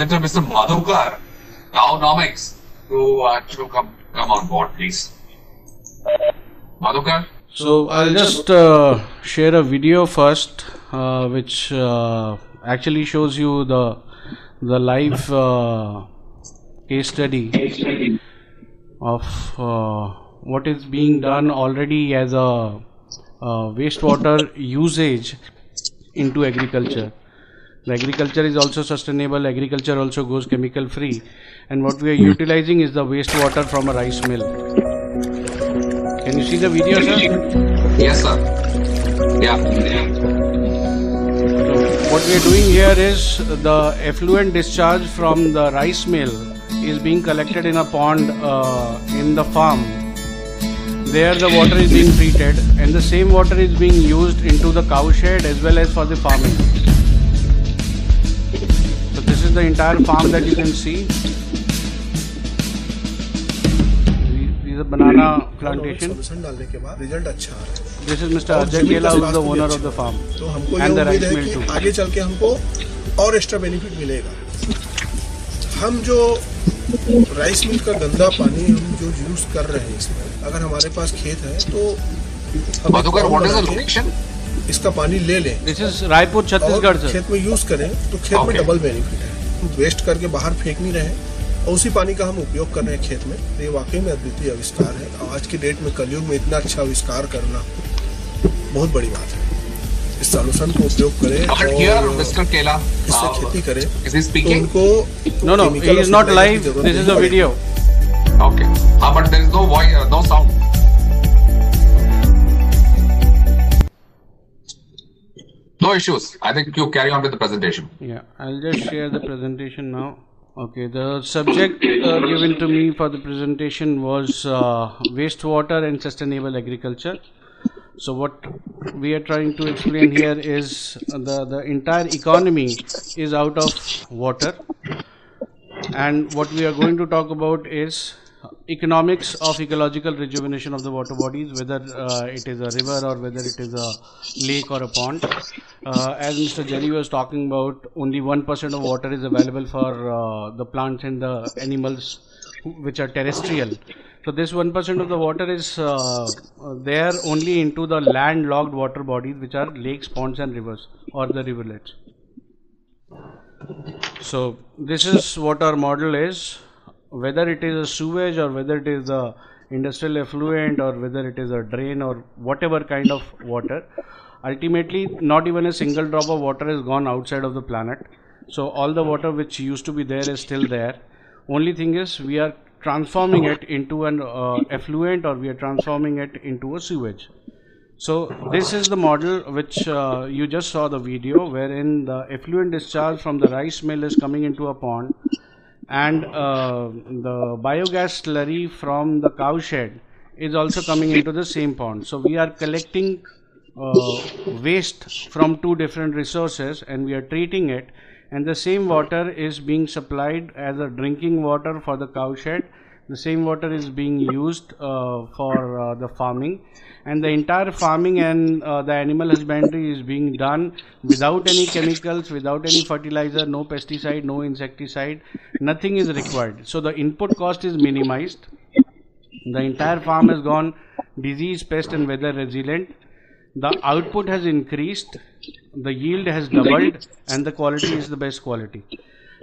presenter, Mr. Madhukar, Nomics, to, uh, to come, come on board, please. Madhukar? So I'll just uh, share a video first, uh, which uh, actually shows you the the live uh, case study of uh, what is being done already as a uh, wastewater usage into agriculture. The agriculture is also sustainable. Agriculture also goes chemical free, and what we are utilizing is the wastewater from a rice mill. Can you see the video, sir? Yes, sir. Yeah. So what we are doing here is the effluent discharge from the rice mill is being collected in a pond uh, in the farm. There the water is being treated and the same water is being used into the cow shed as well as for the farming. Is the entire farm that you can see. This is a banana plantation. Solution डालने के बाद result अच्छा आ रहा है This is Mr. Ajay Kela who is the owner of the farm तो हमको ये and the उम्मीद rice है mill कि too. आगे चल के हमको और एक्स्ट्रा बेनिफिट मिलेगा हम जो राइस मिल का गंदा पानी हम जो यूज़ कर रहे हैं इसमें अगर हमारे पास खेत है तो? इसका पानी ले लें This is Raipur, Chhattisgarh, sir. खेत में यूज़ करें तो खेत में Okay. डबल बेनिफिट है वेस्ट करके बाहर फेंक नहीं रहे और उसी पानी का हम उपयोग कर रहे हैं खेत में तो ये वाकई में अद्वितीय आविष्कार है और आज की डेट में कलयुग में इतना अच्छा आविष्कार करना बहुत बड़ी बात है इस सॉल्यूशन को उपयोग करें और इससे uh, खेती करें is तो? उनको No, no, chemical he और is not fertilizer live. की ज़रूरत This is नहीं a पड़ेगी। video. Okay. No issues. I think you carry on with the presentation. Yeah, I'll just share the presentation now. Okay, the subject uh, given to me for the presentation was uh, wastewater and sustainable agriculture. So what we are trying to explain here is the the entire economy is out of water, and what we are going to talk about is economics of ecological rejuvenation of the water bodies, whether uh, it is a river or whether it is a lake or a pond. Uh, as Mr. Jerry was talking about, only 1% of water is available for uh, the plants and the animals which are terrestrial. So this 1% of the water is uh, uh, there only into the landlocked water bodies which are lakes, ponds and rivers or the rivulets. So this is what our model is. Whether it is a sewage or whether it is a industrial effluent or whether it is a drain or whatever kind of water, ultimately not even a single drop of water has gone outside of the planet. So all the water which used to be there is still there. Only thing is we are transforming it into an uh, effluent or we are transforming it into a sewage. So this is the model which uh, you just saw the video wherein the effluent discharge from the rice mill is coming into a pond and uh, the biogas slurry from the cow shed is also coming into the same pond. So we are collecting uh, waste from two different resources and we are treating it. And the same water is being supplied as a drinking water for the cow shed. The same water is being used uh, for uh, the farming. And the entire farming and uh, the animal husbandry is being done without any chemicals without any fertilizer no pesticide no insecticide. Nothing is required. So the input cost is minimized. The entire farm has gone disease pest and weather resilient the output has increased the yield has doubled and the quality is the best quality.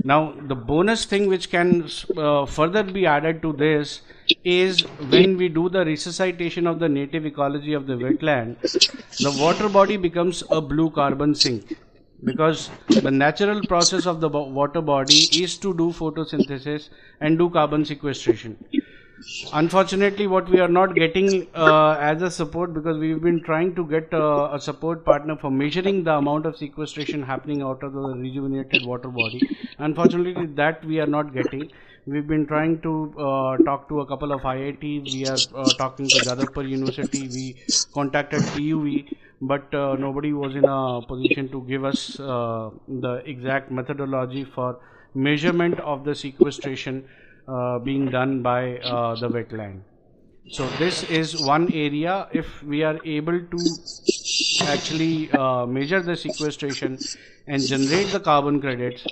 Now the bonus thing which can uh, further be added to this is when we do the resuscitation of the native ecology of the wetland the water body becomes a blue carbon sink because the natural process of the water body is to do photosynthesis and do carbon sequestration unfortunately what we are not getting uh, as a support because we've been trying to get uh, a support partner for measuring the amount of sequestration happening out of the rejuvenated water body. Unfortunately that we are not getting. We've been trying to uh, talk to a couple of IITs we are uh, talking to Jadavpur University. We contacted TUV but uh, nobody was in a position to give us uh, the exact methodology for measurement of the sequestration being done by uh, the wetland. So this is one area. If we are able to actually uh, measure the sequestration and generate the carbon credits,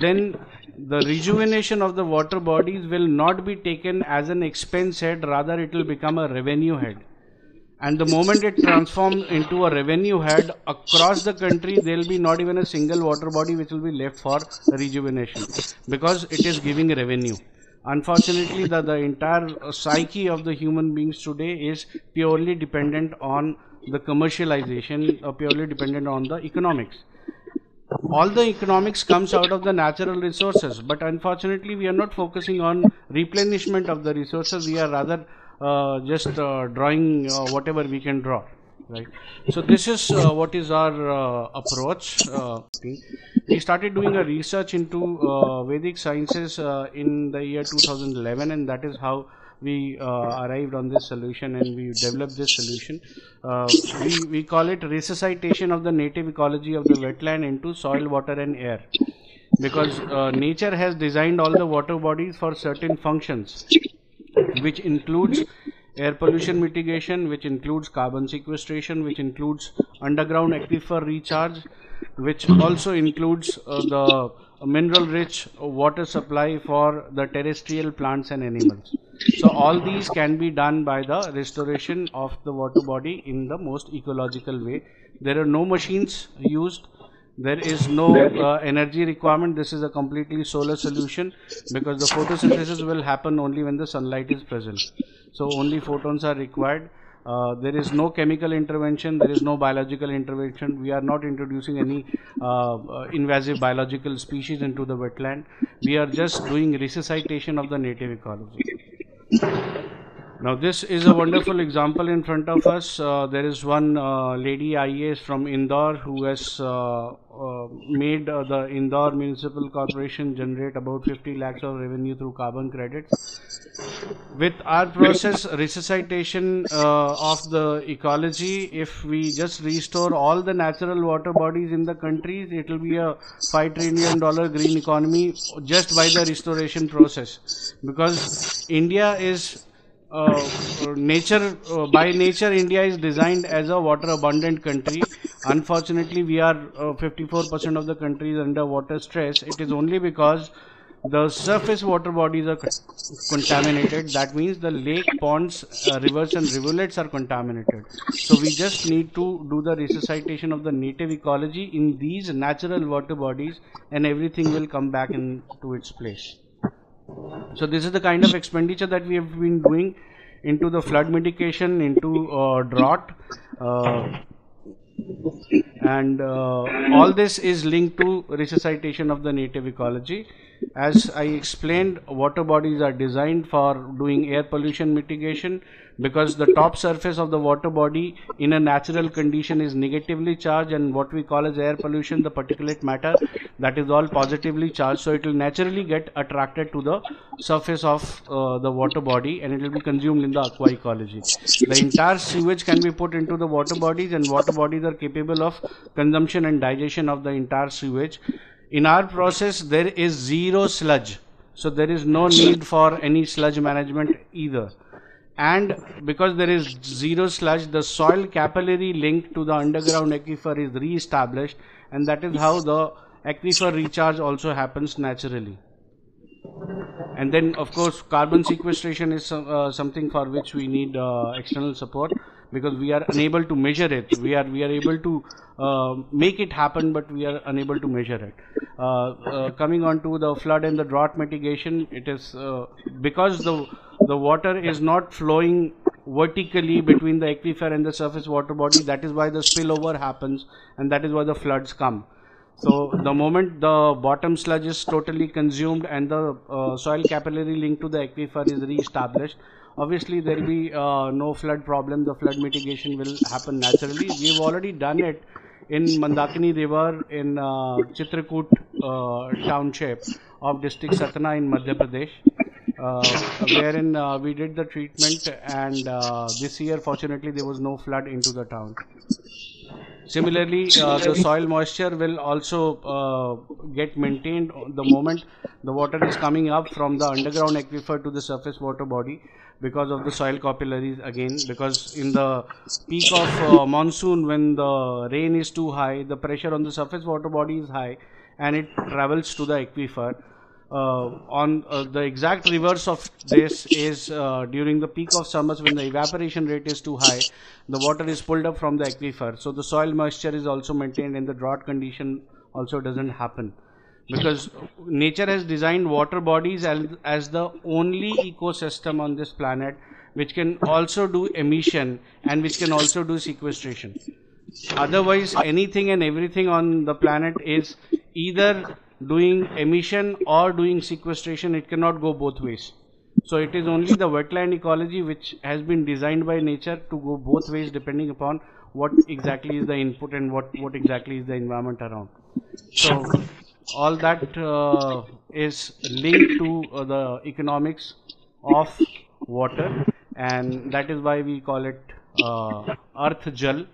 then the rejuvenation of the water bodies will not be taken as an expense head, rather it will become a revenue head. And the moment it transforms into a revenue head across the country, there will be not even a single water body which will be left for rejuvenation because it is giving revenue unfortunately the, the entire uh, psyche of the human beings today is purely dependent on the commercialization or purely dependent on the economics. All the economics comes out of the natural resources but unfortunately we are not focusing on replenishment of the resources. We are rather uh, just uh, drawing uh, whatever we can draw right? So this is uh, what is our uh, approach uh, we started doing a research into uh, vedic sciences uh, in the year 2011 and that is how we uh, arrived on this solution and we developed this solution. We, we call it resuscitation of the native ecology of the wetland into soil water and air. Because nature has designed all the water bodies for certain functions which includes air pollution mitigation, which includes carbon sequestration, which includes underground aquifer recharge, which also includes uh, the mineral rich water supply for the terrestrial plants and animals. So, all these can be done by the restoration of the water body in the most ecological way. There are no machines used there is no uh, energy requirement. This is a completely solar solution because the photosynthesis will happen only when the sunlight is present. So only photons are required. Uh, there is no chemical intervention. There is no biological intervention. We are not introducing any uh, uh, invasive biological species into the wetland. We are just doing resuscitation of the native ecology. Now this is a wonderful example in front of us. Uh, there is one uh, lady IAS from Indore who has uh, uh, made uh, the Indore Municipal Corporation generate about 50 lakhs of revenue through carbon credits. With our process resuscitation uh, of the ecology, if we just restore all the natural water bodies in the countries, it will be a five trillion dollar green economy just by the restoration process. Because India is uh, nature uh, by nature india is designed as a water abundant country unfortunately we are uh, 54% of the country is under water stress. It is only because the surface water bodies are contaminated. That means the lake ponds uh, rivers and rivulets are contaminated. So we just need to do the resuscitation of the native ecology in these natural water bodies and everything will come back into its place. So this is the kind of expenditure that we have been doing into the flood mitigation, into uh, drought, uh, and uh, all this is linked to resuscitation of the native ecology. As I explained, water bodies are designed for doing air pollution mitigation because the top surface of the water body in a natural condition is negatively charged and what we call as air pollution the particulate matter that is all positively charged. So it will naturally get attracted to the surface of uh, the water body and it will be consumed in the aqua ecology the entire sewage can be put into the water bodies and water bodies are capable of consumption and digestion of the entire sewage in our process there is zero sludge. So there is no need for any sludge management either. And because there is zero sludge the soil capillary link to the underground aquifer is re-established and that is how the aquifer recharge also happens naturally. And then of course carbon sequestration is uh, something for which we need uh, external support because we are unable to measure it. We are we are able to uh, make it happen but we are unable to measure it. Uh, uh, coming on to the flood and the drought mitigation it is uh, because the the water is not flowing vertically between the aquifer and the surface water body that is why the spillover happens and that is why the floods come. So the moment the bottom sludge is totally consumed and the uh, soil capillary link to the aquifer is re-established, obviously there will be uh, no flood problem. The flood mitigation will happen naturally. We've already done it in Mandakini River in uh, Chitrakoot uh, township of district Satna in Madhya Pradesh. Uh, wherein uh, we did the treatment and uh, this year fortunately there was no flood into the town Similarly, uh, the soil moisture will also uh, get maintained the moment the water is coming up from the underground aquifer to the surface water body because of the soil capillaries again because in the peak of uh, monsoon when the rain is too high the pressure on the surface water body is high and it travels to the aquifer uh, on uh, the exact reverse of this is uh, during the peak of summers when the evaporation rate is too high the water is pulled up from the aquifer. So the soil moisture is also maintained and the drought condition also doesn't happen because nature has designed water bodies as, as the only ecosystem on this planet which can also do emission and which can also do sequestration. Otherwise anything and everything on the planet is either doing emission or doing sequestration. It cannot go both ways. So it is only the wetland ecology which has been designed by nature to go both ways depending upon what exactly is the input and what what exactly is the environment around. So all that uh, is linked to uh, the economics of water and that is why we call it uh, arth jal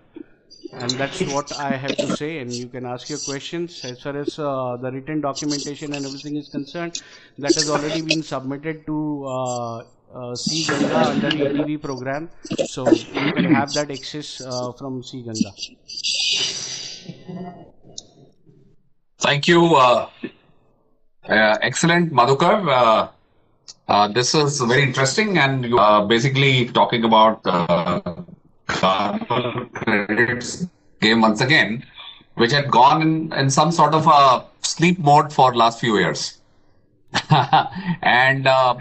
and that's what I have to say. And you can ask your questions as far as uh, the written documentation and everything is concerned. That has already been submitted to uh, uh, C Ganga under EDV program, so you can have that access uh, from C Ganga. Thank you. Uh, uh, excellent, Madhukar. Uh, uh, this is very interesting, and you are basically talking about uh, carbon credits game once again, which had gone in, in some sort of a sleep mode for last few years. and uh,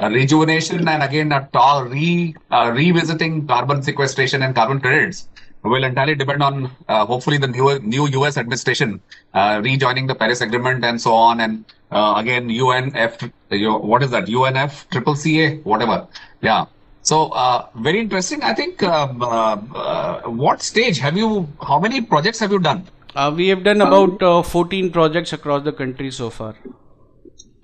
rejuvenation and again a tall re, revisiting carbon sequestration and carbon credits will entirely depend on uh, hopefully the new new US administration uh, rejoining the Paris Agreement and so on and uh, again UNF what is that? UNF triple CA whatever. Yeah. So uh, very interesting. I think um, uh, uh, what stage have you how many projects have you done? Uh, we have done about uh, 14 projects across the country so far.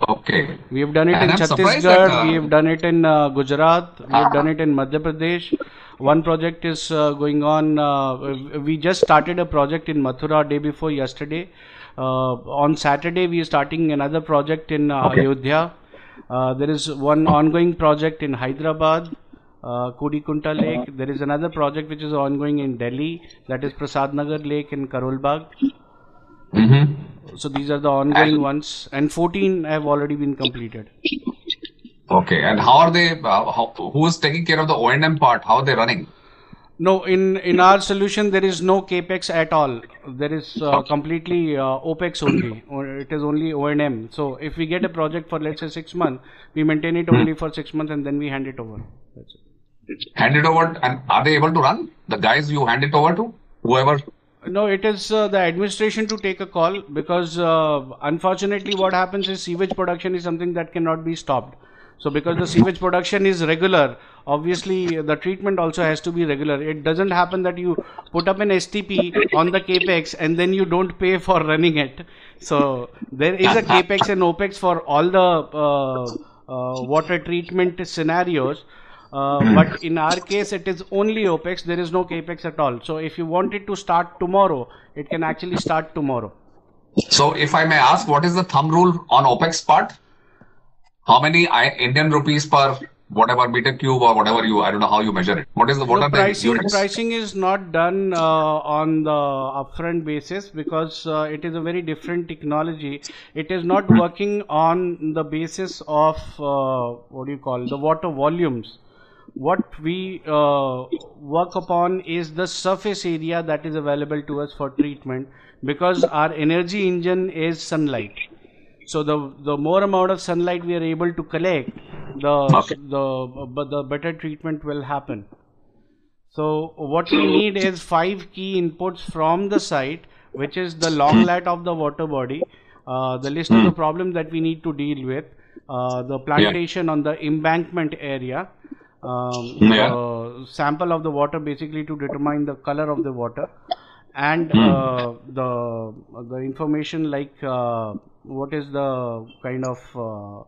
okay. We have done it And in I'm Chhattisgarh, that, we have done it in uh, Gujarat, we have done it in Madhya Pradesh. One project is uh, going on. Uh, we just started a project in Mathura day before yesterday. Uh, on Saturday, we are starting another project in uh, Okay. Ayodhya. Uh, there is one ongoing project in Hyderabad, uh, Kudikunta Lake. There is another project which is ongoing in Delhi, that is Prasad Nagar Lake in Karol Bagh. hmm So these are the ongoing ones, and 14 have already been completed. Okay and how are they uh, how, who is taking care of the O&M part how are they running No, in in our solution there is no capex at all. There is uh, completely uh, opex only, or it is only O and M. So if we get a project for let's say six months, we maintain it only for six months and then we hand it over. That's it. hand it over and are they able to run the guys you hand it over to whoever No, it is uh, the administration to take a call because uh, unfortunately what happens is sewage production is something that cannot be stopped. So because the sewage production is regular, obviously the treatment also has to be regular. It doesn't happen that you put up an STP on the capex and then you don't pay for running it. So there is a capex and opex for all the uh, uh, water treatment scenarios. Uh, but in our case, it is only OPEX. There is no CAPEX at all. So if you want it to start tomorrow, it can actually start tomorrow. so if i may ask what is the thumb rule on opex part how many I, indian rupees per whatever meter cube or whatever you i don't know how you measure it what is the what The are the pricing, units pricing is not done uh, on the upfront basis because uh, it is a very different technology. It is not working on the basis of uh, what do you call the water volumes. What we uh, work upon is the surface area that is available to us for treatment because our energy engine is sunlight. So the the more amount of sunlight we are able to collect, the Okay. the but the better treatment will happen. So what we need is five key inputs from the site, which is the long lat of the water body, uh, the list of the problems that we need to deal with, uh, the plantation on the embankment area, um, Yeah. the sample of the water basically to determine the color of the water, and uh, the the information like uh, what is the kind of uh,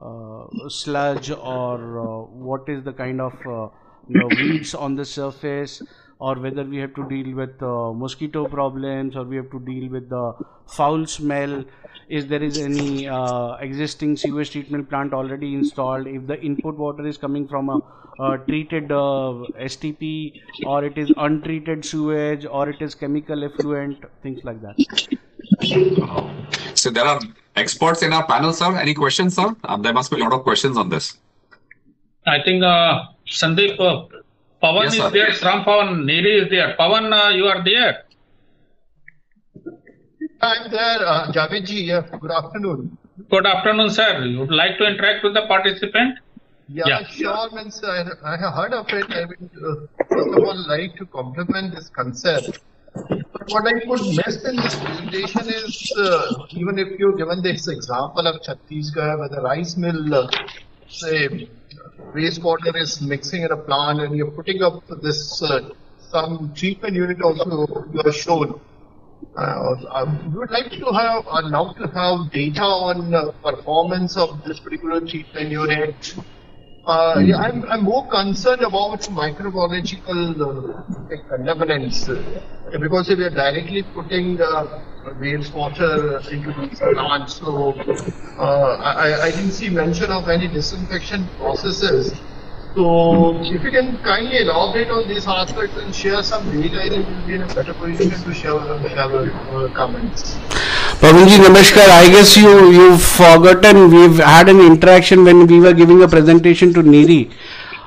uh, sludge or uh, what is the kind of uh, you know, weeds on the surface or whether we have to deal with uh, mosquito problems or we have to deal with the foul smell is there is any uh, existing sewage treatment plant already installed if the input water is coming from a, uh treated uh, stp or it is untreated sewage or it is chemical effluent things like that So there are experts in our panel, sir. Any questions, sir? Um, there must be a lot of questions on this. I think uh, Sandeep, uh, Pawan Yes, is sir. there, Ram Pawan, NEERI is there. Pawan, uh, you are there. I'm there, uh, Javedji. Yeah, good afternoon. Good afternoon, sir. You would like to interact with the participant? Yeah, Yeah. sure. Means I, I have heard of it. I would uh, first of all like to compliment this concept. But what I could miss in this presentation is uh, even if you given this example of Chhattisgarh, where the rice mill, uh, say, wastewater is mixing in a plant, and you're putting up this uh, some treatment unit also you have shown. Uh, um, we would like to have, uh, now to have data on uh, performance of this particular treatment unit. Uh, yeah, I'm, I'm more concerned about microbiological uh, contaminants uh, because if are directly putting uh, wastewater into these plants, so uh, I, I didn't see mention of any disinfection processes. So if you can kindly elaborate on these aspects and share some data, I think we'll be in a better position to share, share our uh, comments. Pavanji, Namaskar. I guess you you've forgotten we've had an interaction when we were giving a presentation to NEERI.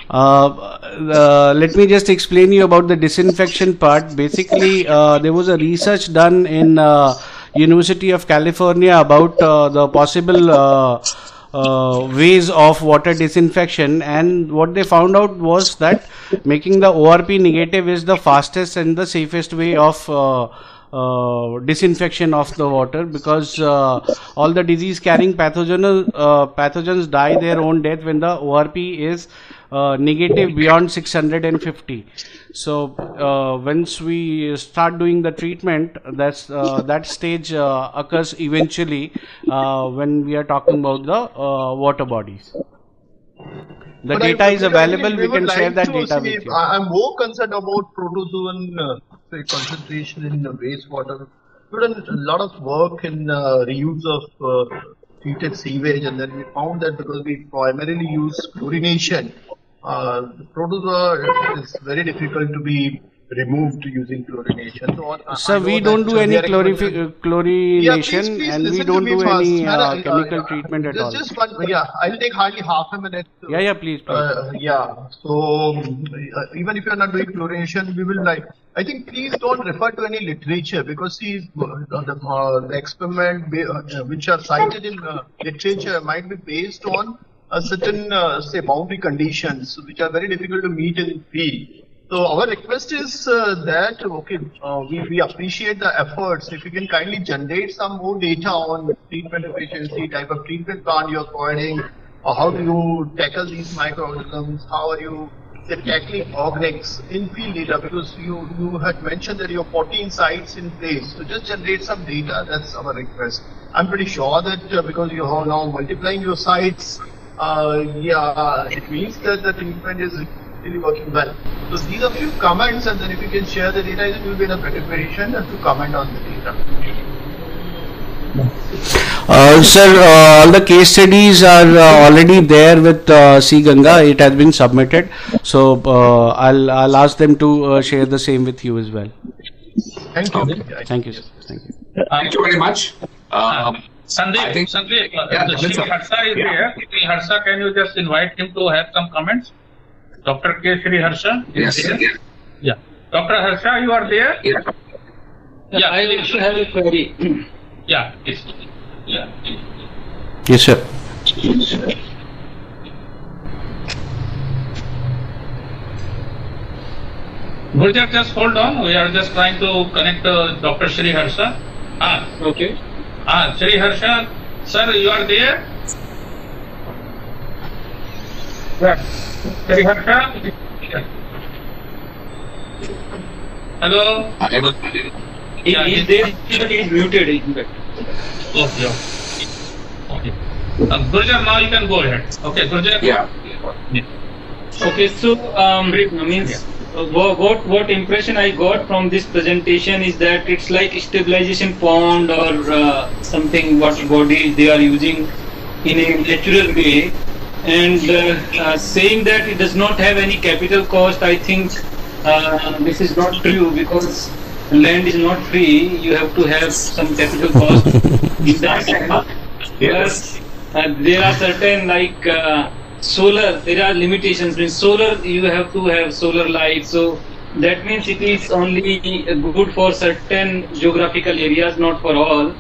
Uh, uh, let me just explain you about the disinfection part. Basically, uh, there was a research done in uh, University of California about uh, the possible uh, ways of water disinfection, and what they found out was that making the ORP negative is the fastest and the safest way of uh, uh, disinfection of the water because all the disease carrying pathogen pathogens die their own death when the ORP is uh, negative beyond 650 so uh, once we start doing the treatment that's uh, that stage uh, occurs eventually uh, when we are talking about the uh, water bodies. The But I- data is available. we would can share like that data see- with you. I- I'm more concerned about protozoan uh, say concentration in the wastewater. We've done a lot of work in uh, reuse of uh, treated sewage, and then we found that because we primarily use chlorination, uh, protozoa is very difficult to be removed using chlorination. So on- Sir, we don't do any chlorifi- chlorination yeah, please, please and we don't do first. any uh, chemical uh, treatment at just, all. Just one, yeah, I'll take hardly half a minute. Yeah, yeah, please, please. Uh, yeah. So uh, even if you're not doing chlorination, we will like. I think please don't refer to any literature because see, uh, the, uh, the experiment ba- uh, which are cited in uh, literature might be based on certain uh, say boundary conditions which are very difficult to meet in field. So our request is uh, that okay, uh, we, we appreciate the efforts. If you can kindly generate some more data on treatment efficiency, type of treatment plant you're providing, how do you tackle these microorganisms? How are you say, tackling organics in field data? Because you you had mentioned that you have 14 sites in place. So just generate some data. That's our request. I'm pretty sure that uh, because you are now multiplying your sites, uh, yeah, it means that the treatment is really working well. So these are few comments, and then if you can share the data, then you'll be in a better position to comment on the data. Uh, sir, uh, all the case studies are uh, already there with uh, C Ganga. It has been submitted, so uh, I'll I'll ask them to uh, share the same with you as well. Thank you. Thank you, sir. Thank you. Thank you very much. Um, Sandeep, I think- Sandeep, uh, Yeah, the Shri. Harsha is Yeah. here. Shri Harsha, can you just invite him to have some comments? Dr. K. Shri Harsha is yes. here. Yeah. Dr. Harsha, you are there? Yeah. Yeah, I please. also have a query. Yeah, please. Yeah. Yes, sir. Gurjar, just hold on. We are just trying to connect uh, Dr. Shri Harsha. Ah, Okay. Ah, Shri Harsha, sir, you are there? Yes. Shri Harsha? Yeah. Hello? I will- He Yeah, is he- there, but he is muted in fact. Okay. Okay. Uh, Gurjar, now you can go ahead. Okay, Gurjar? yeah. Yeah. Okay, so um, means wha- what what impression I got from this presentation is that it's like stabilization pond or uh, something what body they are using in a natural way, and uh, uh, saying that it does not have any capital cost. I think uh, this is not true because land is not free. You have to have some capital cost in that. Plus, uh, there are certain like uh, solar. There are limitations. Means solar, you have to have solar light. So that means it is only good for certain geographical areas, not for all.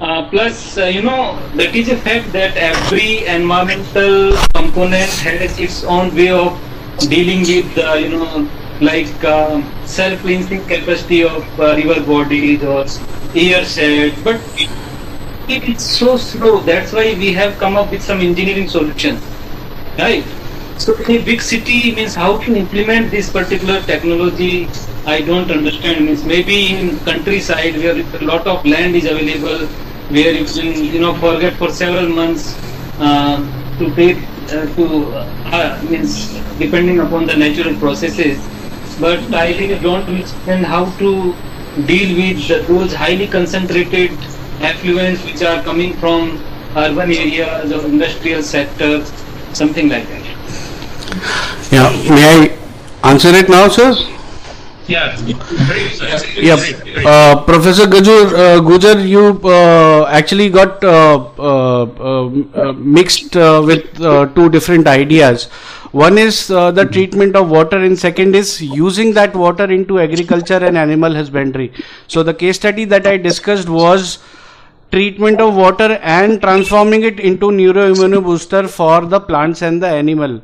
Uh, plus, uh, you know, that is a fact that every environmental component has its own way of dealing with, uh, you know, like um self-cleansing capacity of uh, river bodies or air shed. But it is so slow. That's why we have come up with some engineering solutions, right? So in a big city means how to implement this particular technology. I don't understand. Means maybe in countryside where a lot of land is available, where you can you know forget for several months uh, to take uh, to uh, means depending upon the natural processes. But I really don't understand how to deal with those highly concentrated effluents which are coming from urban areas or industrial sectors, something like that. Yeah, may I answer it now, sir? Yeah. Yeah, Great, great. uh, Professor Gajur, uh, Gujar, you uh, actually got uh, uh, uh, mixed uh, with uh, two different ideas. One is uh, the treatment of water, and second is using that water into agriculture and animal husbandry. So the case study that I discussed was treatment of water and transforming it into neuroimmunobooster for the plants and the animal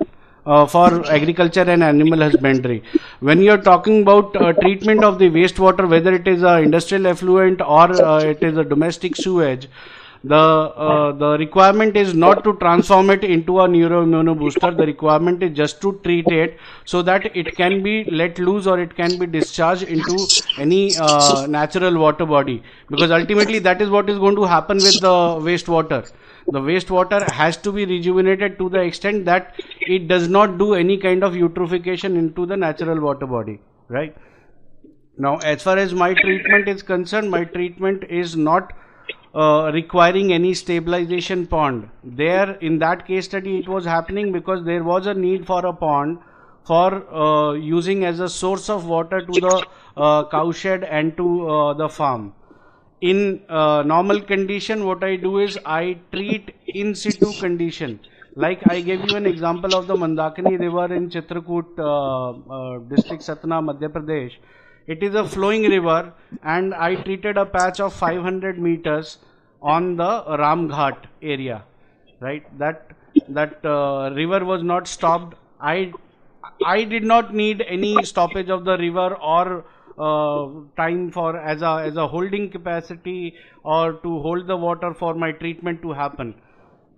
uh, for agriculture and animal husbandry. When you're talking about uh, treatment of the wastewater whether it is a industrial effluent or uh, it is a domestic sewage the uh, the requirement is not to transform it into a neuroimmunobooster the requirement is just to treat it so that it can be let loose or it can be discharged into any uh, natural water body. Because ultimately that is what is going to happen with the wastewater. The wastewater has to be rejuvenated to the extent that it does not do any kind of eutrophication into the natural water body right? Now as far as my treatment is concerned my treatment is not uh, requiring any stabilization pond. There in that case study it was happening because there was a need for a pond for uh, using as a source of water to the uh, cowshed and to uh, the farm. In uh, normal condition what i do is i treat in situ condition. Like i gave you an example of the mandakini river in chitrakoot uh, district satna madhya pradesh it is a flowing river and i treated a patch of 500 meters on the Ramghat area right that that uh, river was not stopped i i did not need any stoppage of the river or uh, time for as a as a holding capacity or to hold the water for my treatment to happen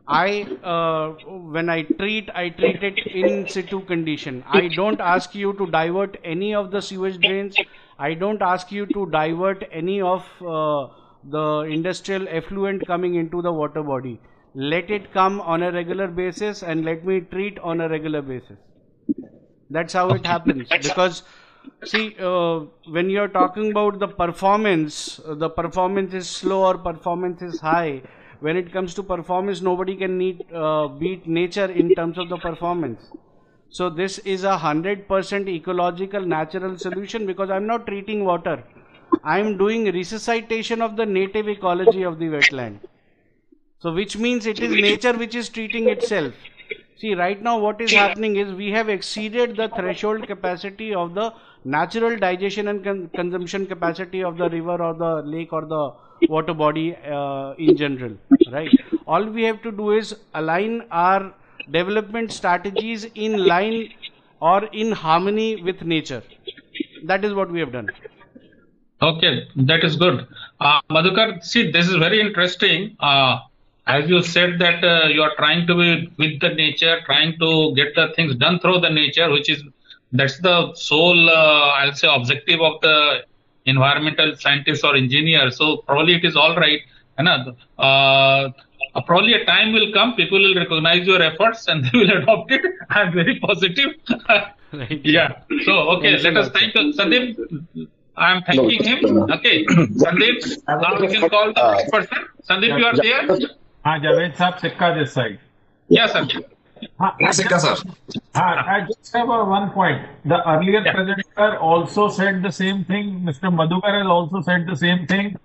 I uh, when I treat, I treat it in situ condition. I don't ask you to divert any of the sewage drains. I don't ask you to divert any of uh, the industrial effluent coming into the water body. Let it come on a regular basis and let me treat on a regular basis. That's how it happens because see uh, when you're talking about the performance, uh, the performance is slow or performance is high when it comes to performance nobody can need, uh, beat nature in terms of the performance so this is a 100% ecological natural solution because i'm not treating water. I'm doing resuscitation of the native ecology of the wetland. So which means it is nature which is treating itself. See right now what is happening is we have exceeded the threshold capacity of the natural digestion and con- consumption capacity of the river or the lake or the water body uh, in general right? All we have to do is align our development strategies in line or in harmony with nature that is what we have done Okay, that is good. Uh, Madhukar, see, this is very interesting. Uh, as you said that uh, you are trying to be with the nature, trying to get the things done through the nature, which is that's the sole, uh, I'll say, objective of the environmental scientist or engineer. So probably it is all right. ना? Uh, uh, probably a time will come people will recognize your efforts and they will adopt it. I'm very positive. Yeah. So okay Thank let us thank sandeep i'm thanking no, him. no. okay. Sandeep now we can call the next person. Sandeep you are there? Ah, Javed Saab, Sikka this side. Yes, yeah, sir. Sikka, sir. I just have a one point. The earlier Yeah. presenter also said the same thing. Mr. Madhukar has also said the same thing.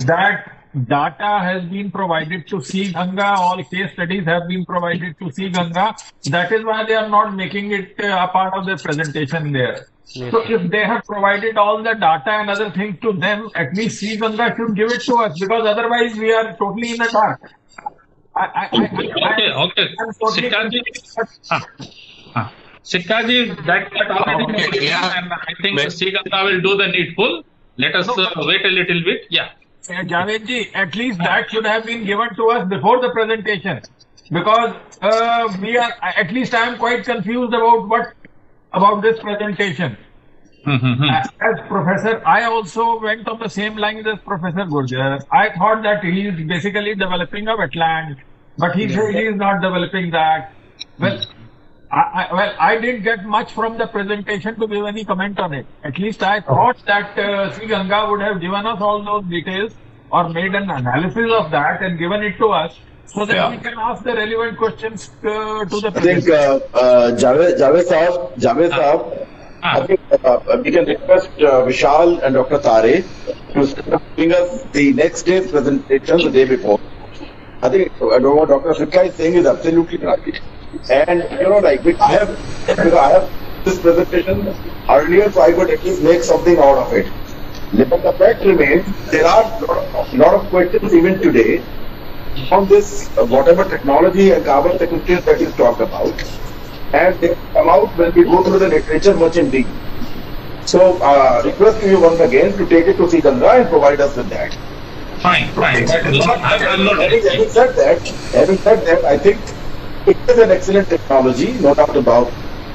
That data has been provided to C Ganga. All case studies have been provided to C Ganga. That is why they are not making it uh, a part of the presentation there. So if they have provided all the data and other things to them, at least C Ganga should give it to us because otherwise we are totally in the dark. I, I, I, I, Okay, okay. I'm totally Sikkaji, ah, ah. Sikkaji, that, that already Okay, yeah. and I think But- Srikanta will do the needful. Let us uh, wait a little bit. Yeah. Uh, Javed ji, at least that should have been given to us before the presentation, because uh, we are. At least I am quite confused about what about this presentation. Mm-hmm. As, as Professor, I also went on the same lines as Professor Gurjar. I thought that he is basically developing a wetland, but he said he is not developing that. Well, I, I, well, I didn't get much from the presentation to give any comment on it. At least I thought that uh, Sri Ganga would have given us all those details or made an analysis of that and given it to us so that Yeah. we can ask the relevant questions uh, to the I think uh, uh, Javed, Javed Saab, Javed Saab, Ah. I think uh, we can request uh, Vishal and Dr. Tare to bring us the next day's presentation the day before. I think I don't what Dr. Sikka is saying is absolutely right. And you know, like I have, because I have this presentation earlier, so I could at least make something out of it. But the fact remains, there are a lot of, lot of questions even today on this, uh, whatever technology and carbon sequestration that is talked about, and they come out when we go through the literature much in deep. So, uh, requesting you once again to take it to Sikandra and provide us with that. Fine, fine. That is not, I'm, I'm not having, having said that, having said that, I think it is an excellent technology, no doubt about.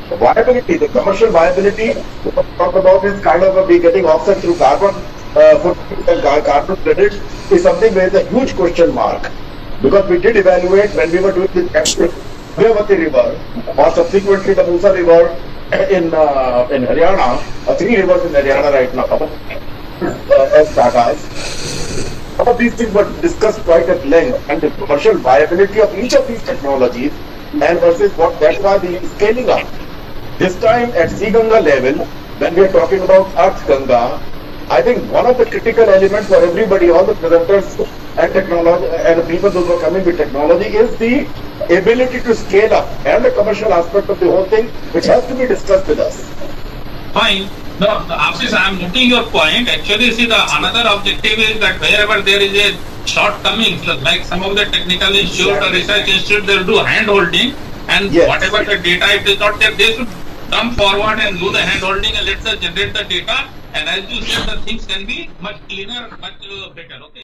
The viability, the commercial viability, what we talk about is kind of a, be getting offset through carbon uh, footprint and carbon credits is something where there's a huge question mark. Because we did evaluate when we were doing the Vyavati River or subsequently the Musa River in uh, in Haryana, uh, three rivers in Haryana right now uh, as Tatas. Some of these things were discussed quite at length and the commercial viability of each of these technologies and versus what that's why the scaling up. This time at Ganga level, when we are talking about Arth Ganga, I think one of the critical elements for everybody, all the presenters and technology and the people who are coming with technology is the ability to scale up and the commercial aspect of the whole thing, which has to be discussed with us. Fine. No, Ashish, I'm getting your point. Actually, see, the another objective is that wherever there is a shortcomings, like some of the technical institute or research institute, they'll do hand holding and Yes. whatever the data, if it is not there, they should come forward and do the hand holding and let us generate the data. And as you said, the things can be much cleaner, much uh, better. Okay.